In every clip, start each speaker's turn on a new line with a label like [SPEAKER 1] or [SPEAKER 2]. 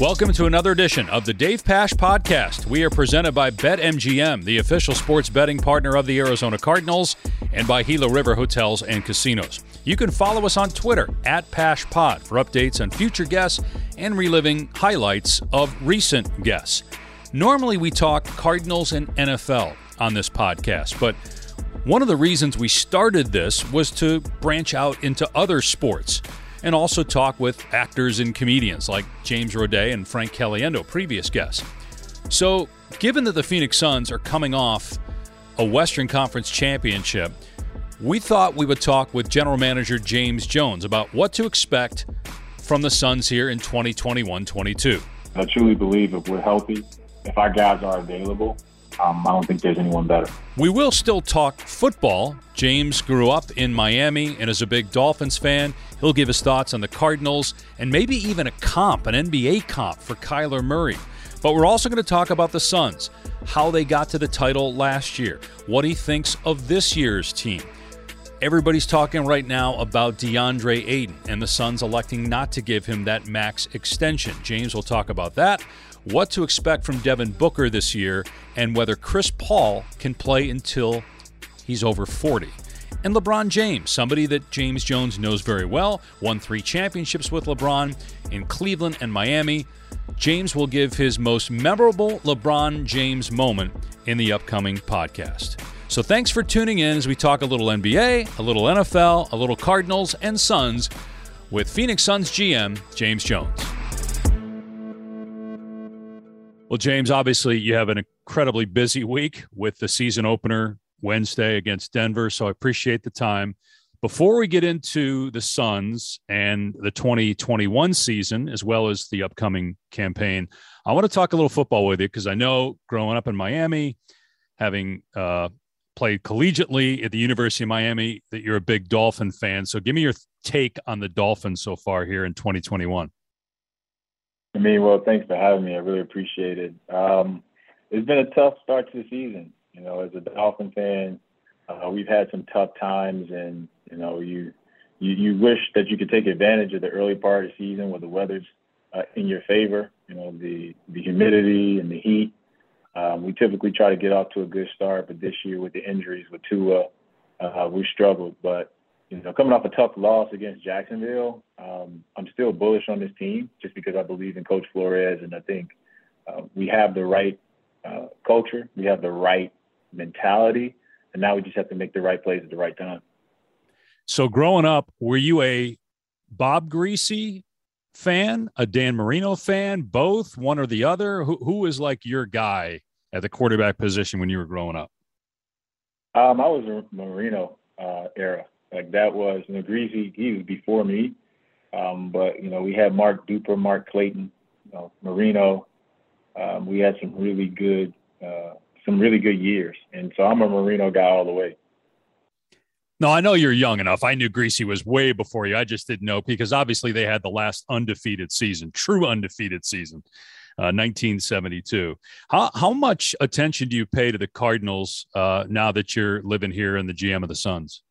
[SPEAKER 1] Welcome to another edition of the Dave Pash Podcast. We are presented by BetMGM, the official sports betting partner of the Arizona Cardinals, and by Gila River Hotels and Casinos. You can follow us on Twitter at PashPod for updates on future guests and reliving highlights of recent guests. Normally, we talk Cardinals and NFL on this podcast, but one of the reasons we started this was to branch out into other sports and also talk with actors and comedians like James Roday and Frank Caliendo, previous guests. So, given that the Phoenix Suns are coming off a Western Conference championship, we thought we would talk with general manager James Jones about what to expect from the Suns here in 2021 22.
[SPEAKER 2] I truly believe if we're healthy, if our guys are available, um, I don't think there's anyone better.
[SPEAKER 1] We will still talk football. James grew up in Miami and is a big Dolphins fan. He'll give his thoughts on the Cardinals and maybe even a comp, an NBA comp for Kyler Murray. But we're also going to talk about the Suns, how they got to the title last year, what he thinks of this year's team. Everybody's talking right now about DeAndre Ayton and the Suns electing not to give him that max extension. James will talk about that what to expect from Devin Booker this year, and whether Chris Paul can play until he's over 40. And LeBron James, somebody that James Jones knows very well, won three championships with LeBron in Cleveland and Miami. James will give his most memorable LeBron James moment in the upcoming podcast. So thanks for tuning in as we talk a little NBA, a little NFL, a little Cardinals, and Suns with Phoenix Suns GM James Jones. Well, James, obviously you have an incredibly busy week with the season opener Wednesday against Denver. So I appreciate the time. Before we get into the Suns and the 2021 season, as well as the upcoming campaign, I want to talk a little football with you because I know growing up in Miami, having uh, played collegiately at the University of Miami, that you're a big Dolphin fan. So give me your take on the Dolphins so far here in 2021.
[SPEAKER 2] I mean, well, thanks for having me. I really appreciate it. Um, it's been a tough start to the season. You know, as a Dolphin fan, uh, we've had some tough times, and you know, you, you you wish that you could take advantage of the early part of the season where the weather's uh, in your favor. You know, the the humidity and the heat. Um, we typically try to get off to a good start, but this year with the injuries with Tua, uh, we struggled. But you know, coming off a tough loss against Jacksonville, um, I'm still bullish on this team just because I believe in Coach Flores, and I think uh, we have the right uh, culture, we have the right mentality, and now we just have to make the right plays at the right time.
[SPEAKER 1] So, growing up, were you a Bob Griese fan, a Dan Marino fan, both, one or the other? Who, who was like your guy at the quarterback position when you were growing up?
[SPEAKER 2] Um, I was a Marino uh, era. Like that was, Griese, he was before me. Um, but, you know, we had Mark Duper, Mark Clayton, you know, Marino. Um, we had some really good, uh, some really good years. And so I'm a Marino guy all the way.
[SPEAKER 1] No, I know you're young enough. I knew Griese was way before you. I just didn't know because obviously they had the last undefeated season, true undefeated season, uh, 1972. How how much attention do you pay to the Cardinals uh, now that you're living here in the GM of the Suns?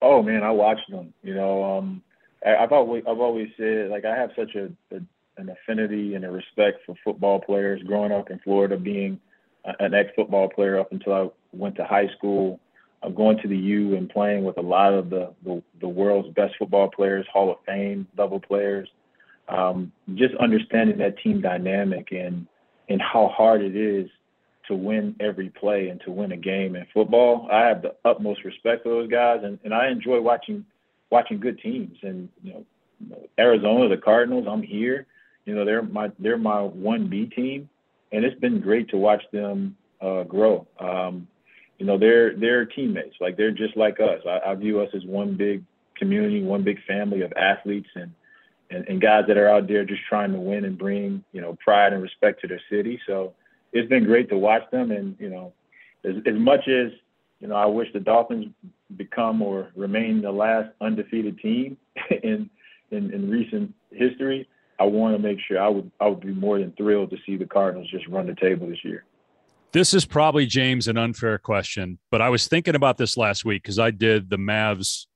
[SPEAKER 2] Oh man, I watched them. You know, um, I, have always I've always said like I have such a, a, an affinity and a respect for football players. Growing up in Florida, being an ex football player up until I went to high school, uh, going to the U and playing with a lot of the, the, the world's best football players, Hall of Fame level players. Um, just understanding that team dynamic and and how hard it is to win every play and to win a game in football. I have the utmost respect for those guys, and, and I enjoy watching watching good teams. And you know, Arizona, the Cardinals, I'm here. You know, they're my they're my one B team, and it's been great to watch them uh, grow. Um, you know, they're they're teammates. Like they're just like us. I, I view us as one big community, one big family of athletes and, and and guys that are out there just trying to win and bring you know pride and respect to their city. So it's been great to watch them. And you know, as, as much as you know, I wish the Dolphins become or remain the last undefeated team in in, in recent history. I want to make sure I would I would be more than thrilled to see the Cardinals just run the table this year.
[SPEAKER 1] This is probably James an unfair question, but I was thinking about this last week because I did the Mavs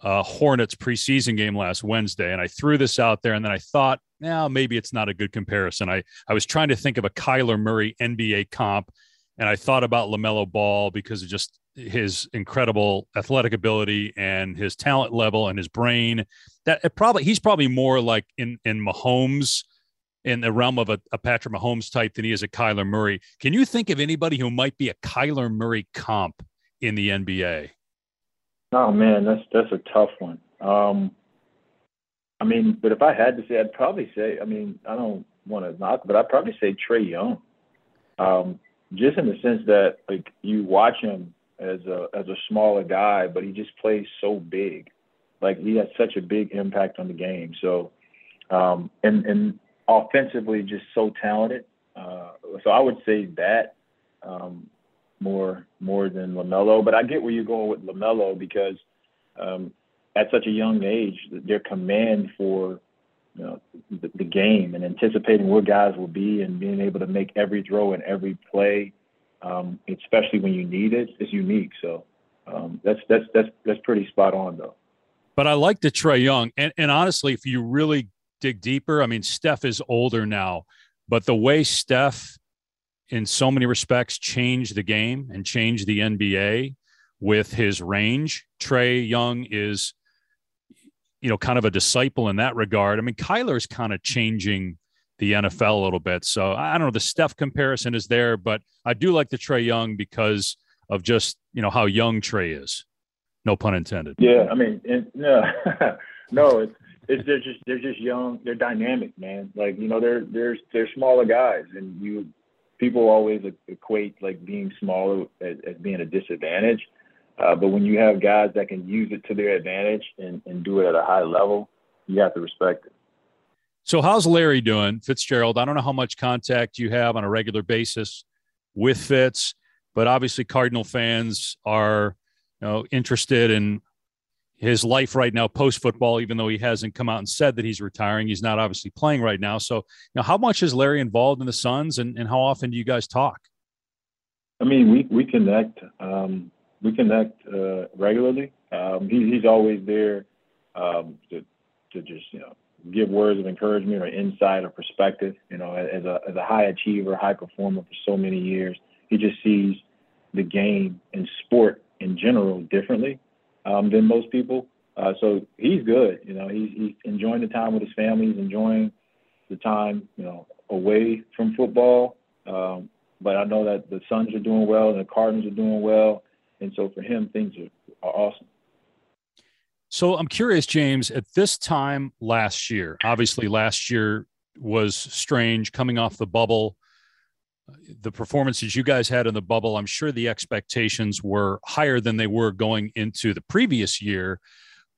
[SPEAKER 1] uh, Hornets preseason game last Wednesday, and I threw this out there, and then I thought now maybe it's not a good comparison. I, I was trying to think of a Kyler Murray NBA comp, and I thought about LaMelo Ball because of just his incredible athletic ability and his talent level and his brain. That probably he's probably more like in in Mahomes in the realm of a, a, Patrick Mahomes type than he is a Kyler Murray. Can you think of anybody who might be a Kyler Murray comp in the NBA?
[SPEAKER 2] Oh man, that's that's a tough one. Um, I mean, but if I had to say, I'd probably say, I mean, I don't want to knock, but I'd probably say Trae Young. Um, just in the sense that like you watch him as a as a smaller guy, but he just plays so big. Like he has such a big impact on the game. So um, and and offensively just so talented. Uh, so I would say that um, more more than LaMelo. But I get where you're going with LaMelo because um, at such a young age, their command for you know, the, the, game and anticipating where guys will be and being able to make every throw and every play, um, especially when you need it, is unique. So um, that's that's that's that's pretty spot on though.
[SPEAKER 1] But I like the Trae Young, and and honestly, if you really dig deeper, I mean, Steph is older now, but the way Steph, in so many respects, changed the game and changed the NBA with his range, Trae Young is you know, kind of a disciple in that regard. I mean, Kyler's kind of changing the NFL a little bit. So I don't know. The Steph comparison is there, but I do like the Trae Young because of just you know how young Trae is. No pun intended.
[SPEAKER 2] Yeah, I mean, no, no, it's it's they're just they're just young. They're dynamic, man. Like you know, they're they're they're smaller guys, and you people always equate like being smaller as, as being a disadvantage. Uh, but when you have guys that can use it to their advantage and, and do it at a high level, you have to respect it.
[SPEAKER 1] So, how's Larry doing, Fitzgerald? I don't know how much contact you have on a regular basis with Fitz, but obviously, Cardinal fans are you know, interested in his life right now post football, even though he hasn't come out and said that he's retiring. He's not obviously playing right now. So, you know, how much is Larry involved in the Suns and, and how often do you guys talk?
[SPEAKER 2] I mean, we, we connect. Um, we connect uh, regularly. Um, he, he's always there um, to to just you know give words of encouragement or insight or perspective. You know, as a as a high achiever, high performer for so many years, he just sees the game and sport in general differently um, than most people. Uh, so he's good. You know, he's, he's enjoying the time with his family. He's enjoying the time, you know, away from football. Um, but I know that the Suns are doing well and the Cardinals are doing well. And so for him, things are, are awesome.
[SPEAKER 1] So I'm curious, James, at this time last year, obviously last year was strange coming off the bubble. The performances you guys had in the bubble, I'm sure the expectations were higher than they were going into the previous year.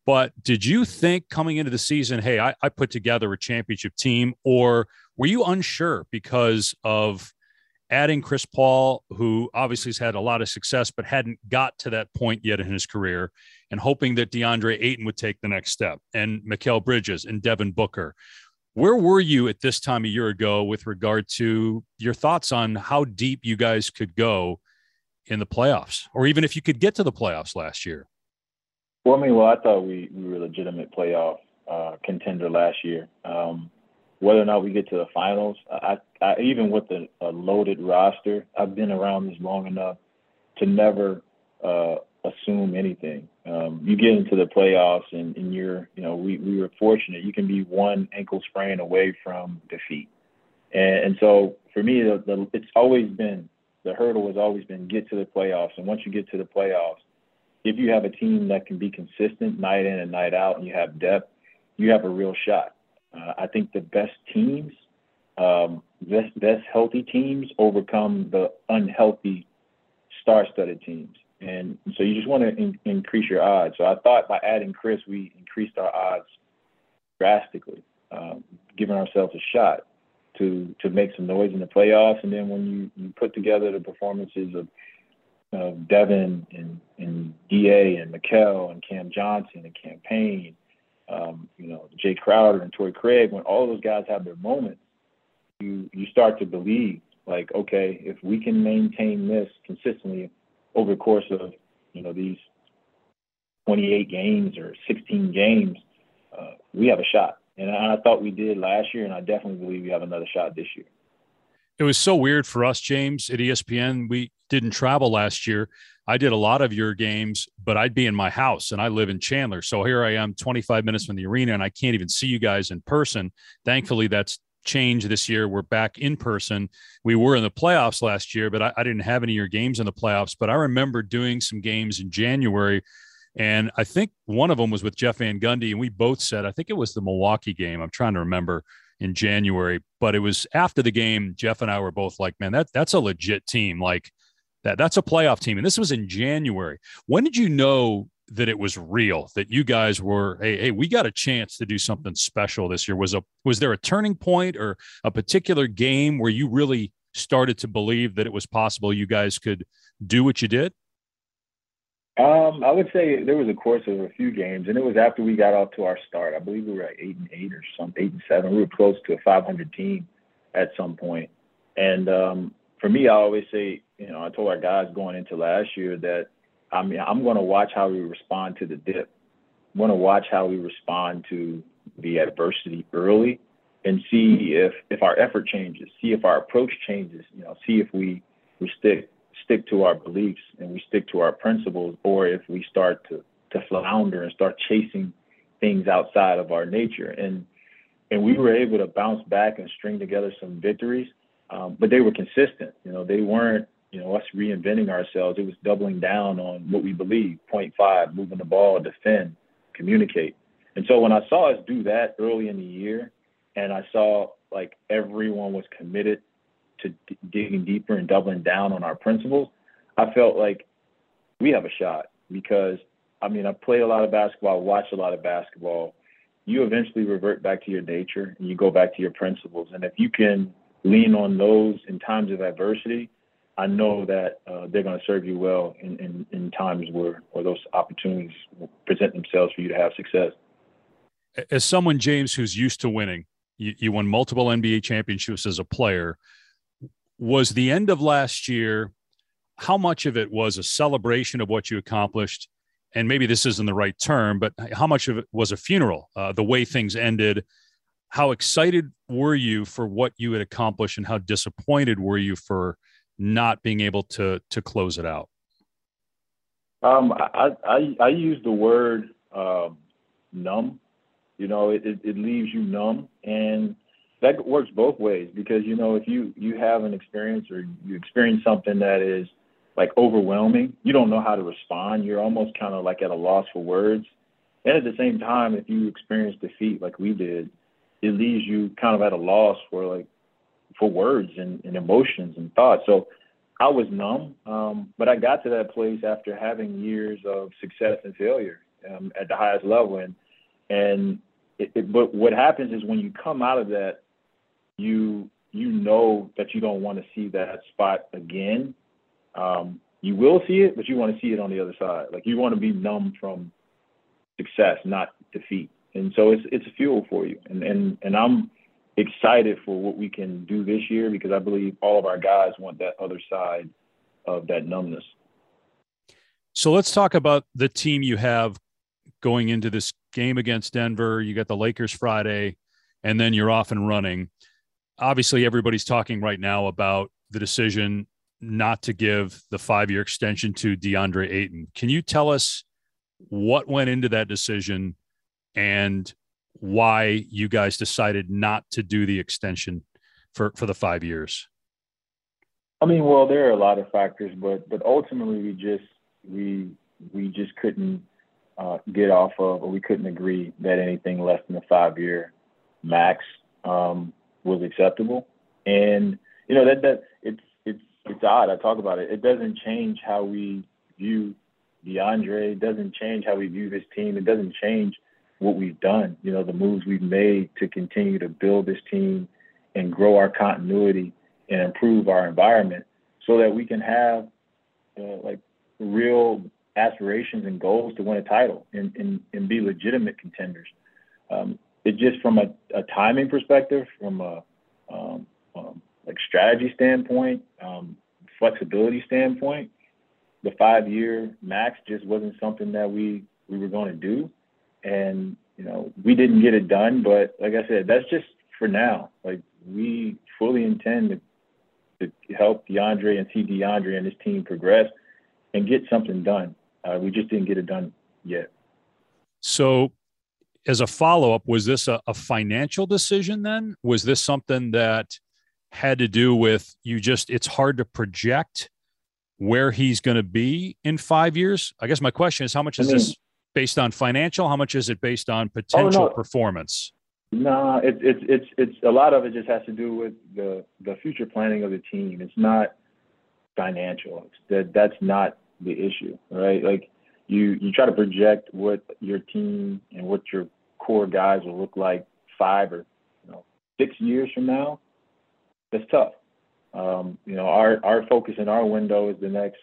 [SPEAKER 1] But did you think coming into the season, hey, I, I put together a championship team, or were you unsure because of adding Chris Paul, who obviously has had a lot of success but hadn't got to that point yet in his career, and hoping that DeAndre Ayton would take the next step, and Mikal Bridges and Devin Booker. Where were you at this time a year ago with regard to your thoughts on how deep you guys could go in the playoffs, or even if you could get to the playoffs last year?
[SPEAKER 2] Well, I mean, well, I thought we, we were a legitimate playoff uh, contender last year. Um, whether or not we get to the finals, I, I even with a, a loaded roster, I've been around this long enough to never uh, assume anything. Um, you get into the playoffs and, and you're, you know, we, we were fortunate. You can be one ankle sprain away from defeat. And, and so for me, the, the, it's always been the hurdle has always been get to the playoffs. And once you get to the playoffs, if you have a team that can be consistent night in and night out and you have depth, you have a real shot. Uh, I think the best teams, um, best, best healthy teams overcome the unhealthy star-studded teams. And so you just want to in- increase your odds. So I thought by adding Chris, we increased our odds drastically, um, giving ourselves a shot to to make some noise in the playoffs. And then when you, you put together the performances of of Devin and, and Da and Mikal and Cam Johnson and Cam Payne um, you know, Jae Crowder and Torrey Craig, when all those guys have their moments, you you start to believe like, okay, if we can maintain this consistently over the course of you know these 28 games or 16 games, uh, we have a shot. And I thought we did last year, and I definitely believe we have another shot this year.
[SPEAKER 1] It was so weird for us, James, at ESPN. We didn't travel last year. I did a lot of your games, but I'd be in my house and I live in Chandler. So here I am 25 minutes from the arena and I can't even see you guys in person. Thankfully, that's changed this year. We're back in person. We were in the playoffs last year, but I, I didn't have any of your games in the playoffs. But I remember doing some games in January. And I think one of them was with Jeff Van Gundy. And we both said, I think it was the Milwaukee game. I'm trying to remember in January, but it was after the game. Jeff and I were both like, man, that that's a legit team. Like, that that's a playoff team. And this was in January. When did you know that it was real? That you guys were, hey, hey, we got a chance to do something special this year. Was a was there a turning point or a particular game where you really started to believe that it was possible you guys could do what you did?
[SPEAKER 2] Um, I would say there was a course of a few games, and it was after we got off to our start. I believe we were at eight and eight or something, eight and seven. We were close to a 500 team at some point. and um, for me, I always say, you know, I told our guys going into last year that I mean, I'm going to watch how we respond to the dip. I'm going to watch how we respond to the adversity early and see if if our effort changes, see if our approach changes, you know, see if we we stick stick to our beliefs and we stick to our principles or if we start to to flounder and start chasing things outside of our nature. And and we were able to bounce back and string together some victories um, but they were consistent. You know, they weren't, you know, us reinventing ourselves. It was doubling down on what we believe, point five, moving the ball, defend, communicate. And so when I saw us do that early in the year, and I saw like everyone was committed to d- digging deeper and doubling down on our principles, I felt like we have a shot because I mean I played a lot of basketball, watch a lot of basketball. You eventually revert back to your nature and you go back to your principles. And if you can lean on those in times of adversity, I know that uh, they're going to serve you well in, in, in times where, where those opportunities present themselves for you to have success.
[SPEAKER 1] As someone, James, who's used to winning, you, you won multiple NBA championships as a player. Was the end of last year, how much of it was a celebration of what you accomplished? And maybe this isn't the right term, but how much of it was a funeral, uh, the way things ended? how excited were you for what you had accomplished and how disappointed were you for not being able to to close it out
[SPEAKER 2] um, I, I i use the word um, numb you know it, it, it leaves you numb and that works both ways because you know if you you have an experience or you experience something that is like overwhelming you don't know how to respond you're almost kind of like at a loss for words and at the same time if you experience defeat like we did it leaves you kind of at a loss for like for words and, and emotions and thoughts. So I was numb, um, but I got to that place after having years of success and failure um, at the highest level. And and it, it, but what happens is when you come out of that, you you know that you don't want to see that spot again. Um, you will see it, but you want to see it on the other side. Like you want to be numb from success, not defeat and so it's it's fuel for you. And and and I'm excited for what we can do this year because I believe all of our guys want that other side of that numbness.
[SPEAKER 1] So let's talk about the team you have going into this game against Denver. You got the Lakers Friday, and then you're off and running. Obviously, everybody's talking right now about the decision not to give the five year extension to DeAndre Ayton. Can you tell us what went into that decision? and why you guys decided not to do the extension for, for the five years?
[SPEAKER 2] I mean, well, there are a lot of factors, but but ultimately we just we we just couldn't uh, get off of, or we couldn't agree that anything less than a five year max um, was acceptable. And you know that that it's it's it's odd. I talk about it. It doesn't change how we view DeAndre. It doesn't change how we view this team. It doesn't change what we've done, you know, the moves we've made to continue to build this team and grow our continuity and improve our environment so that we can have uh, like real aspirations and goals to win a title and, and, and be legitimate contenders. Um, it just from a, a, timing perspective, from a um, um, like strategy standpoint, um, flexibility standpoint, the five year max just wasn't something that we we were going to do and you know, we didn't get it done, but like I said, that's just for now. Like we fully intend to to help DeAndre and see DeAndre and his team progress and get something done. Uh, we just didn't get it done yet.
[SPEAKER 1] So, as a follow up, was this a, a, financial decision then? Was this something that had to do with you just, it's hard to project where he's going to be in five years? I guess my question is how much is I mean, this based on financial? How much is it based on potential oh, no. performance?
[SPEAKER 2] No, it's it's it's it's a lot of it just has to do with the the future planning of the team. It's not financial. It's that that's not the issue, right? Like you you try to project what your team and what your core guys will look like five or you know six years from now. That's tough. Um, you know, our our focus in our window is the next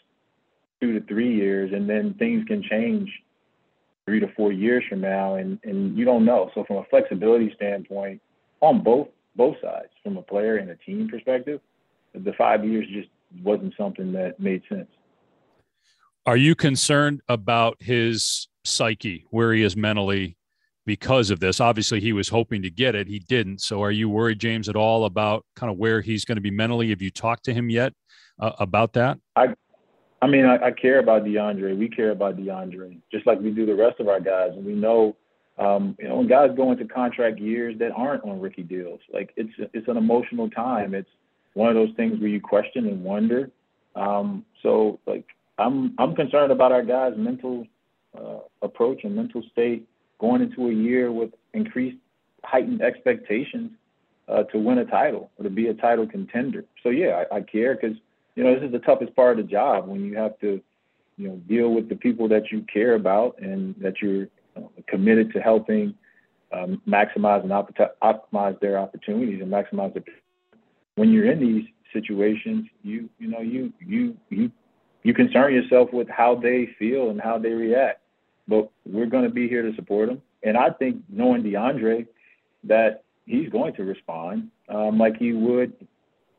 [SPEAKER 2] two to three years, and then things can change three to four years from now, and and you don't know. So from a flexibility standpoint, on both both sides, from a player and a team perspective, the five years just wasn't something that made sense.
[SPEAKER 1] Are you concerned about his psyche, where he is mentally because of this? Obviously, he was hoping to get it. He didn't. So, are you worried, James, at all about kind of where he's going to be mentally? Have you talked to him yet uh, about that?
[SPEAKER 2] I, I mean, I, I, care about DeAndre. We care about DeAndre, just like we do the rest of our guys. And we know, um, you know, when guys go into contract years that aren't on rookie deals, like it's it's an emotional time. It's one of those things where you question and wonder. Um, so, like, I'm I'm concerned about our guys' mental uh, approach and mental state going into a year with increased heightened expectations uh, to win a title or to be a title contender. So yeah, I, I care because you know this is the toughest part of the job when you have to you know deal with the people that you care about and that you're uh, committed to helping um, maximize and op- optimize their opportunities and maximize their. When you're in these situations, you you know you you you you concern yourself with how they feel and how they react. But we're going to be here to support them. And I think knowing DeAndre, that he's going to respond um, like he would,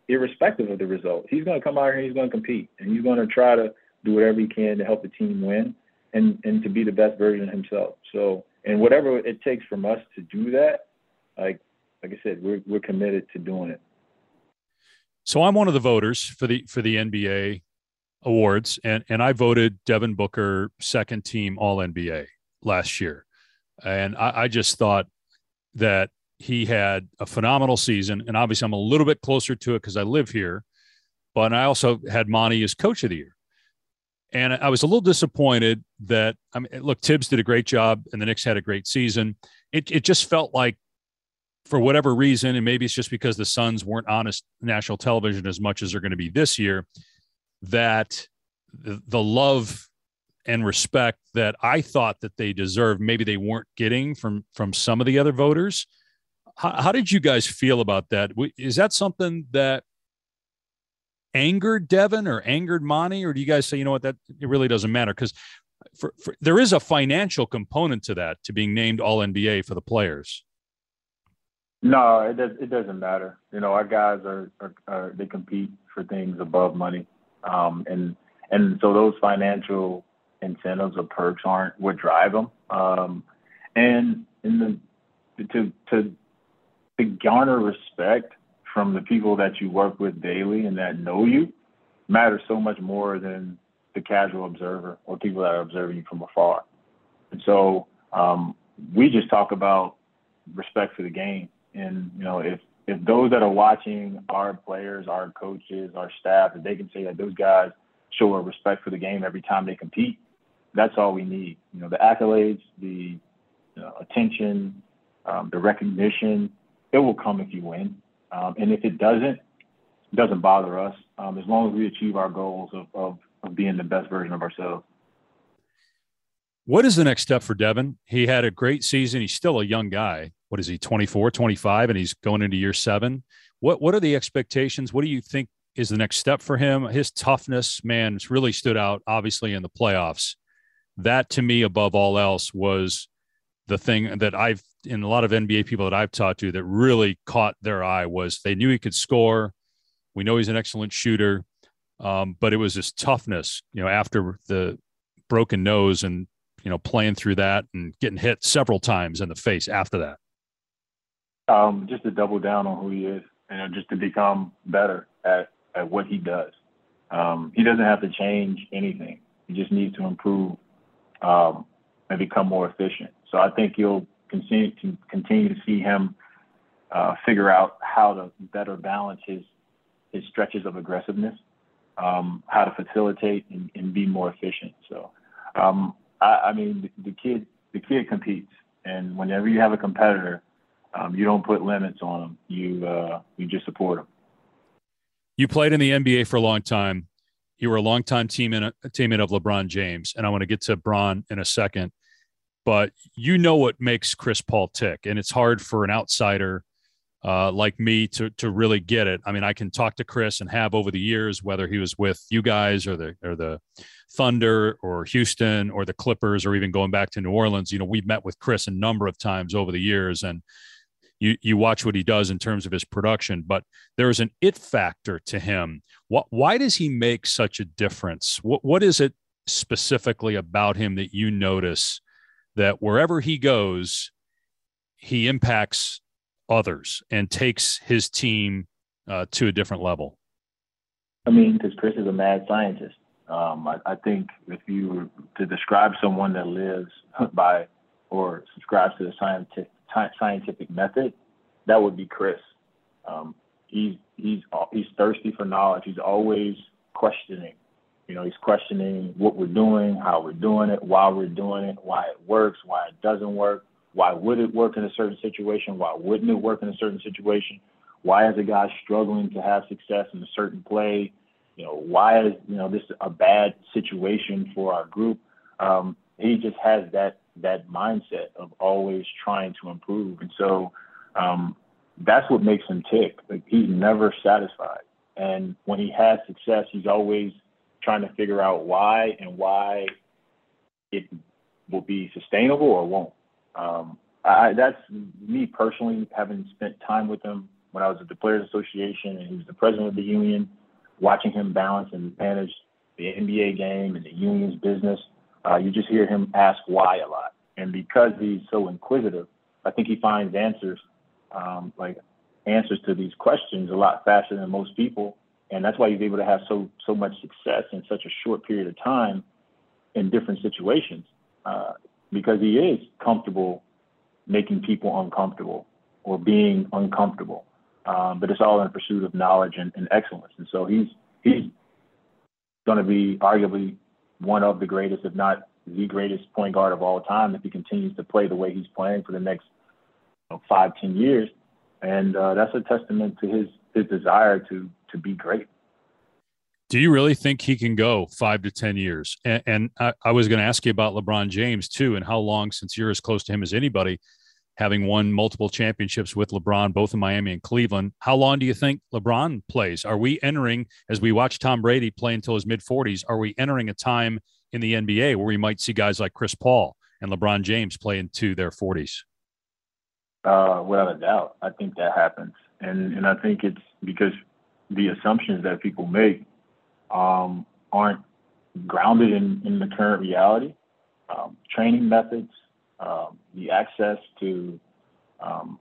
[SPEAKER 2] irrespective of the result. He's going to come out here and he's going to compete, and he's going to try to do whatever he can to help the team win and and to be the best version of himself. So, and whatever it takes from us to do that, like like I said, we're we're committed to doing it.
[SPEAKER 1] So I'm one of the voters for the for the NBA awards, and and I voted Devin Booker second team All NBA last year, and I, I just thought that he had a phenomenal season, and obviously I'm a little bit closer to it because I live here, but I also had Monty as coach of the year. And I was a little disappointed that I mean, look, Tibbs did a great job, and the Knicks had a great season. It it just felt like, for whatever reason, and maybe it's just because the Suns weren't on national television as much as they're going to be this year, that the, love and respect that I thought that they deserved, maybe they weren't getting from from some of the other voters. How, how, did you guys feel about that? Is that something that angered Devin or angered Monty, or do you guys say, you know what, that it really doesn't matter? Because for, for, there is a financial component to that, to being named All NBA for the players.
[SPEAKER 2] No, it does. It doesn't matter. You know, our guys are, are, are they compete for things above money. Um, and and so those financial incentives or perks aren't what drive them. Um, and in the to to to garner respect from the people that you work with daily and that know you matters so much more than the casual observer or people that are observing you from afar. And so um, we just talk about respect for the game. And you know, if if those that are watching our players, our coaches, our staff, if they can say that those guys show a respect for the game every time they compete, that's all we need. You know, the accolades, the you know, attention, um, the recognition, it will come if you win. Um, and if it doesn't, it doesn't bother us um, as long as we achieve our goals of, of, of being the best version of ourselves.
[SPEAKER 1] What is the next step for Devin? He had a great season. He's still a young guy what is he 24 25 and he's going into year seven. What what are the expectations? What do you think is the next step for him? His toughness man it's really stood out obviously in the playoffs. That to me above all else was the thing that i've in a lot of nba people that i've talked to that really caught their eye was they knew he could score. We know he's an excellent shooter um, but it was his toughness you know after the broken nose and you know, playing through that and getting hit several times in the face after that?
[SPEAKER 2] Um, just to double down on who he is, and just to become better at at what he does. Um, he doesn't have to change anything. He just needs to improve um, and become more efficient. So I think you'll continue to continue to see him uh, figure out how to better balance his his stretches of aggressiveness, um, how to facilitate and, and, be more efficient. So, um, I, I, mean, the, the, kid the kid competes, and whenever you have a competitor, um, you don't put limits on them. You uh, you just support them.
[SPEAKER 1] You played in the NBA for a long time. You were a longtime teammate, teammate of LeBron James, and I want to get to Bron in a second. But you know what makes Chris Paul tick, and it's hard for an outsider uh, like me to to really get it. I mean, I can talk to Chris and have over the years, whether he was with you guys or the or the Thunder or Houston or the Clippers or even going back to New Orleans. You know, we've met with Chris a number of times over the years, and you you watch what he does in terms of his production, but there is an it factor to him. What why does he make such a difference? What what is it specifically about him that you notice that wherever he goes, he impacts others and takes his team uh, to a different level?
[SPEAKER 2] I mean, because Chris is a mad scientist. Um, I, I, think if you were to describe someone that lives by or subscribes to the scientific scientific method, that would be Chris. Um, he's he's he's thirsty for knowledge. He's always questioning. You know, he's questioning what we're doing, how we're doing it, why we're doing it, why it works, why it doesn't work, why would it work in a certain situation, why wouldn't it work in a certain situation, why is a guy struggling to have success in a certain play, you know, why is you know this a bad situation for our group. Um, he just has that that mindset of always trying to improve. And so um, that's what makes him tick. Like he's never satisfied. And when he has success, he's always trying to figure out why and why it will be sustainable or won't. Um, I, that's me personally, having spent time with him when I was at the Players Association and he was the president of the union, watching him balance and manage the NBA game and the union's business uh, you just hear him ask why a lot. And because he's so inquisitive, I think he finds answers, um, like answers to these questions a lot faster than most people. And that's why he's able to have so so much success in such a short period of time in different situations, uh, because he is comfortable making people uncomfortable or being uncomfortable. Um, but it's all in pursuit of knowledge and, and excellence. And so he's he's going to be arguably one of the greatest, if not the greatest point guard of all time if he continues to play the way he's playing for the next you know, five, ten years. And uh, that's a testament to his his desire to to be great.
[SPEAKER 1] Do you really think he can go five to ten years? And, and I, I was going to ask you about LeBron James too, and how long since you're as close to him as anybody, having won multiple championships with LeBron, both in Miami and Cleveland. How long do you think LeBron plays? Are we entering, as we watch Tom Brady play until his mid 40s, are we entering a time in the NBA where we might see guys like Chris Paul and LeBron James play into their 40s?
[SPEAKER 2] Uh, without a doubt, I think that happens, and and I think it's because the assumptions that people make um, aren't grounded in, in the current reality. Um, training methods, um, the access to um,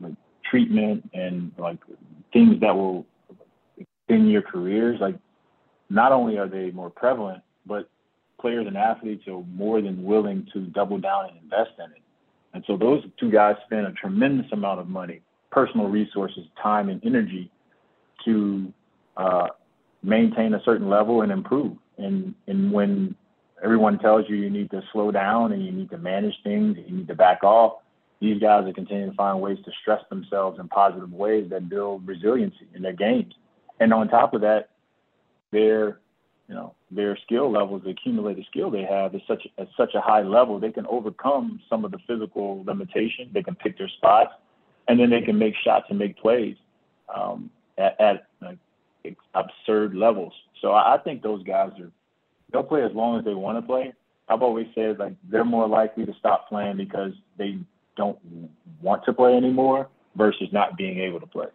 [SPEAKER 2] like treatment and like things that will extend your careers. Like, not only are they more prevalent, but players and athletes are more than willing to double down and invest in it. And so those two guys spend a tremendous amount of money, personal resources, time, and energy to uh, maintain a certain level and improve. And and when everyone tells you you need to slow down and you need to manage things, you need to back off. These guys are continuing to find ways to stress themselves in positive ways that build resiliency in their games. And on top of that, their you know their skill levels, the accumulated skill they have is such at such a high level they can overcome some of the physical limitations. They can pick their spots, and then they can make shots and make plays um, at, at like, absurd levels. So I think those guys are they'll play as long as they want to play. I've always said like they're more likely to stop playing because they don't want to play anymore versus not being able to play.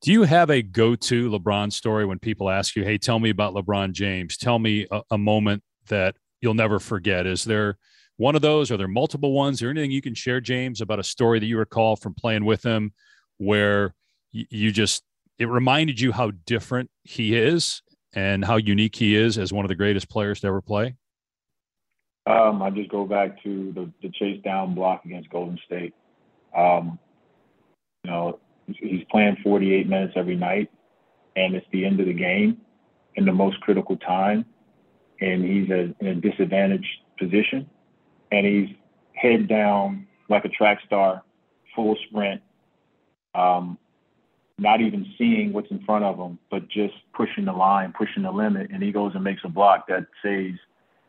[SPEAKER 1] Do you have a go-to LeBron story when people ask you, "Hey, tell me about LeBron James. Tell me a, a moment that you'll never forget? Is there one of those? Are there multiple ones? There anything you can share, James, about a story that you recall from playing with him where you just it reminded you how different he is and how unique he is as one of the greatest players to ever play?
[SPEAKER 2] Um, I just go back to the, the chase down block against Golden State. Um, you know, he's playing 48 minutes every night, and it's the end of the game in the most critical time, and he's a, in a disadvantaged position, and he's head down like a track star, full sprint, um, not even seeing what's in front of him, but just pushing the line, pushing the limit, and he goes and makes a block that saves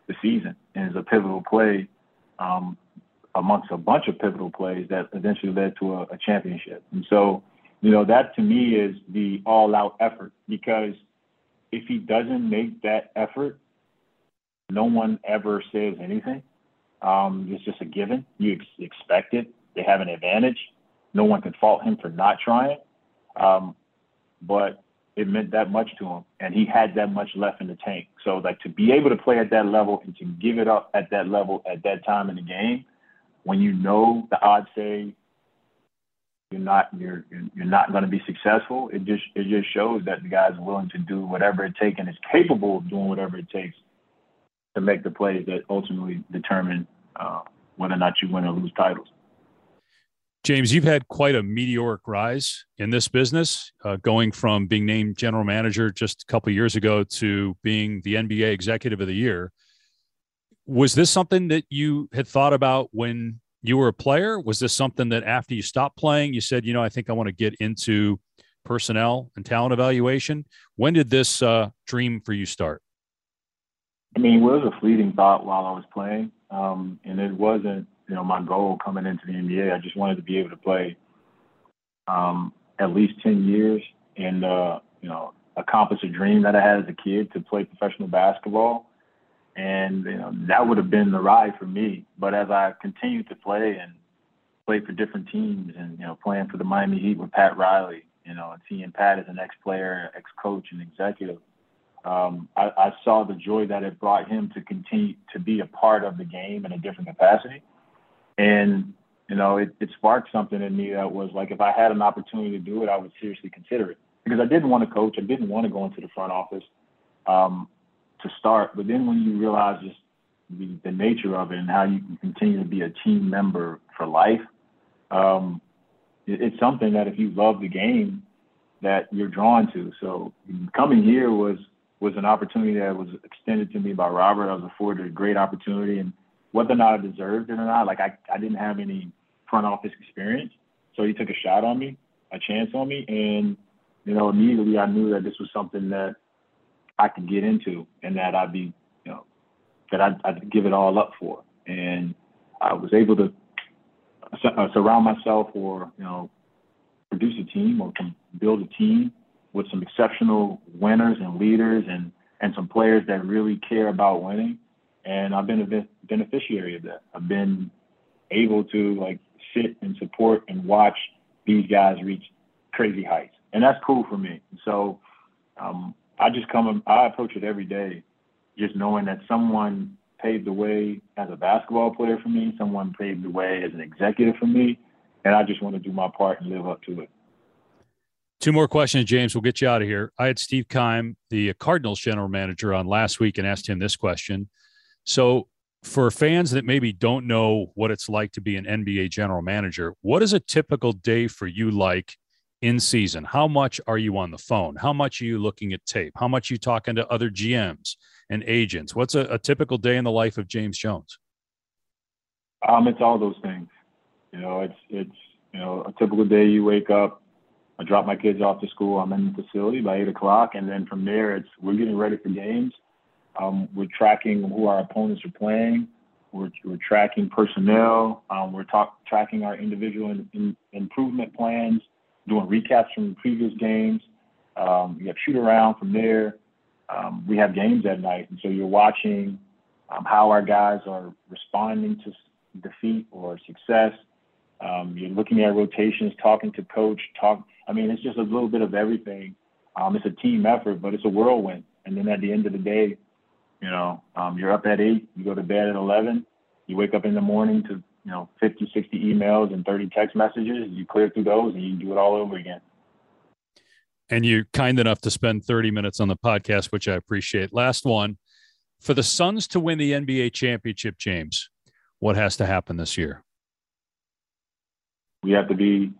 [SPEAKER 2] the season and is a pivotal play um, amongst a bunch of pivotal plays that eventually led to a, a championship. And so, you know, that to me is the all-out effort because if he doesn't make that effort, no one ever says anything. Um, it's just a given. You ex- expect it. They have an advantage. No one can fault him for not trying. Um, but it meant that much to him, and he had that much left in the tank. So, like to be able to play at that level and to give it up at that level at that time in the game, when you know the odds say you're not you're you're not going to be successful, it just it just shows that the guy's willing to do whatever it takes and is capable of doing whatever it takes to make the plays that ultimately determine uh, whether or not you win or lose titles.
[SPEAKER 1] James, you've had quite a meteoric rise in this business, uh, going from being named general manager just a couple years ago to being the NBA Executive of the Year. Was this something that you had thought about when you were a player? Was this something that after you stopped playing, you said, you know, I think I want to get into personnel and talent evaluation? When did this uh, dream for you start?
[SPEAKER 2] I mean, it was a fleeting thought while I was playing, um, and it wasn't you know, my goal coming into the NBA. I just wanted to be able to play um, at least 10 years and, uh, you know, accomplish a dream that I had as a kid to play professional basketball. And, you know, that would have been the ride for me. But as I continued to play and play for different teams and, you know, playing for the Miami Heat with Pat Riley, you know, and seeing Pat as an ex-player, ex-coach and executive, um, I, I saw the joy that it brought him to continue to be a part of the game in a different capacity. And, you know, it, it sparked something in me that was like, if I had an opportunity to do it, I would seriously consider it because I didn't want to coach. I didn't want to go into the front office um, to start. But then when you realize just the, the nature of it and how you can continue to be a team member for life, um, it, it's something that if you love the game, that you're drawn to. So coming here was was an opportunity that was extended to me by Robert. I was afforded a great opportunity, and whether or not I deserved it or not, like I, I didn't have any front office experience. So he took a shot on me, a chance on me, and you know, immediately I knew that this was something that I could get into and that I'd be, you know, that I'd, I'd give it all up for. And I was able to uh, surround myself or, you know, produce a team or build a team with some exceptional winners and leaders and, and some players that really care about winning and I've been a beneficiary of that. I've been able to like sit and support and watch these guys reach crazy heights, and that's cool for me. So um, I just come, I approach it every day, just knowing that someone paved the way as a basketball player for me, someone paved the way as an executive for me, and I just want to do my part and live up to it.
[SPEAKER 1] Two more questions, James. We'll get you out of here. I had Steve Keim, the Cardinals general manager, on last week and asked him this question. So, for fans that maybe don't know what it's like to be an NBA general manager, what is a typical day for you like in season? How much are you on the phone? How much are you looking at tape? How much are you talking to other GMs and agents? What's a, a typical day in the life of James Jones?
[SPEAKER 2] Um, it's all those things. You know, it's it's you know a typical day. You wake up, I drop my kids off to school. I'm in the facility by eight o'clock, and then from there, it's we're getting ready for games um, we're tracking who our opponents are playing. We're, we're tracking personnel. Um, we're talk, tracking our individual in, in, improvement plans, doing recaps from previous games. Um, we have shoot around from there. Um, we have games at night, and so you're watching um, how our guys are responding to defeat or success. Um, you're looking at rotations, talking to coach. Talk. I mean, it's just a little bit of everything. it's a team effort, but it's a whirlwind. And then at the end of the day, You know, um, you're up at eight, you go to bed at 11, you wake up in the morning to, you know, 50, 60 emails and 30 text messages. You clear through those and you do it all over again.
[SPEAKER 1] And you're kind enough to spend 30 minutes on the podcast, which I appreciate. Last one for the Suns to win the NBA championship, James, what has to happen this year?
[SPEAKER 2] We have to be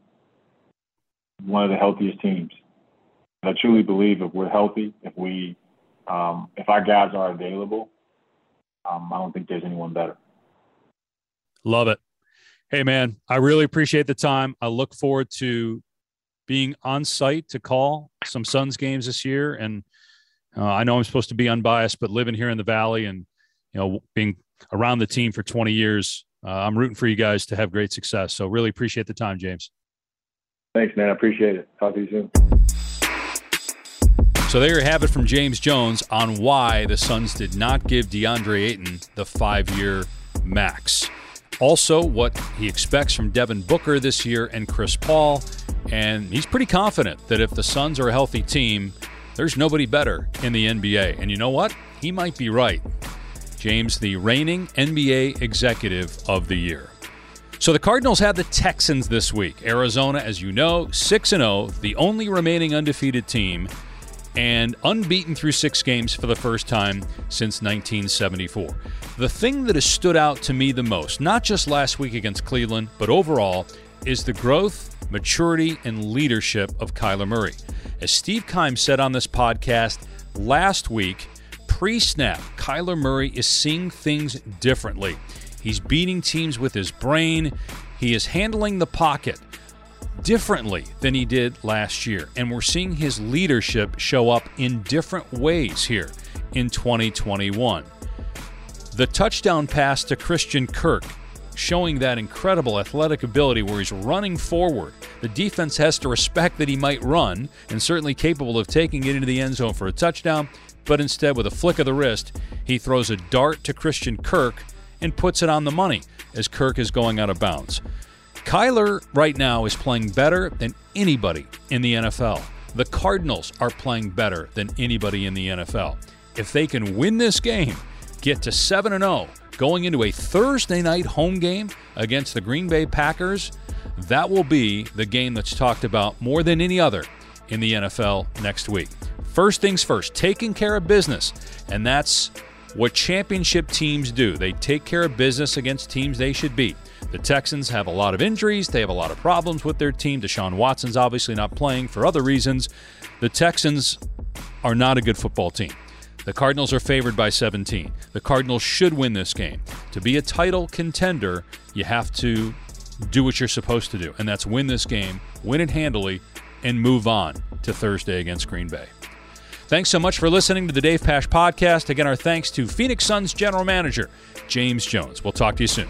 [SPEAKER 2] one of the healthiest teams. I truly believe if we're healthy, if we, um, if our guys are available, um, I don't think there's anyone better.
[SPEAKER 1] Love it. Hey, man, I really appreciate the time. I look forward to being on site to call some Suns games this year. And uh, I know I'm supposed to be unbiased, but living here in the Valley and, you know, being around the team for 20 years, uh, I'm rooting for you guys to have great success. So really appreciate the time, James.
[SPEAKER 2] Thanks, man. I appreciate it. Talk to you soon.
[SPEAKER 1] So there you have it from James Jones on why the Suns did not give DeAndre Ayton the five year max. Also, what he expects from Devin Booker this year and Chris Paul. And he's pretty confident that if the Suns are a healthy team, there's nobody better in the NBA. And you know what? He might be right. James, the reigning NBA Executive of the Year. So the Cardinals have the Texans this week. Arizona, as you know, 6 0, the only remaining undefeated team, and unbeaten through six games for the first time since 1974. The thing that has stood out to me the most, not just last week against Cleveland, but overall, is the growth, maturity, and leadership of Kyler Murray. As Steve Keim said on this podcast last week, pre snap, Kyler Murray is seeing things differently. He's beating teams with his brain. He is handling the pocket differently than he did last year. And we're seeing his leadership show up in different ways here in 2021. The touchdown pass to Christian Kirk, showing that incredible athletic ability where he's running forward. The defense has to respect that he might run and certainly capable of taking it into the end zone for a touchdown, but instead, with a flick of the wrist, he throws a dart to Christian Kirk and puts it on the money as Kirk is going out of bounds. Kyler right now is playing better than anybody in the NFL. The Cardinals are playing better than anybody in the NFL. If they can win this game, get to 7 0, going into a Thursday night home game against the Green Bay Packers, that will be the game that's talked about more than any other in the NFL next week. First things first, taking care of business, and that's what championship teams do. They take care of business against teams they should beat. The Texans have a lot of injuries. They have a lot of problems with their team. Deshaun Watson's obviously not playing for other reasons. The Texans are not a good football team. The Cardinals are favored by 17. The Cardinals should win this game. To be a title contender, you have to do what you're supposed to do, and that's win this game, win it handily, and move on to Thursday against Green Bay. Thanks so much for listening to the Dave Pasch podcast. Again, our thanks to Phoenix Suns general manager, James Jones. We'll talk to you soon.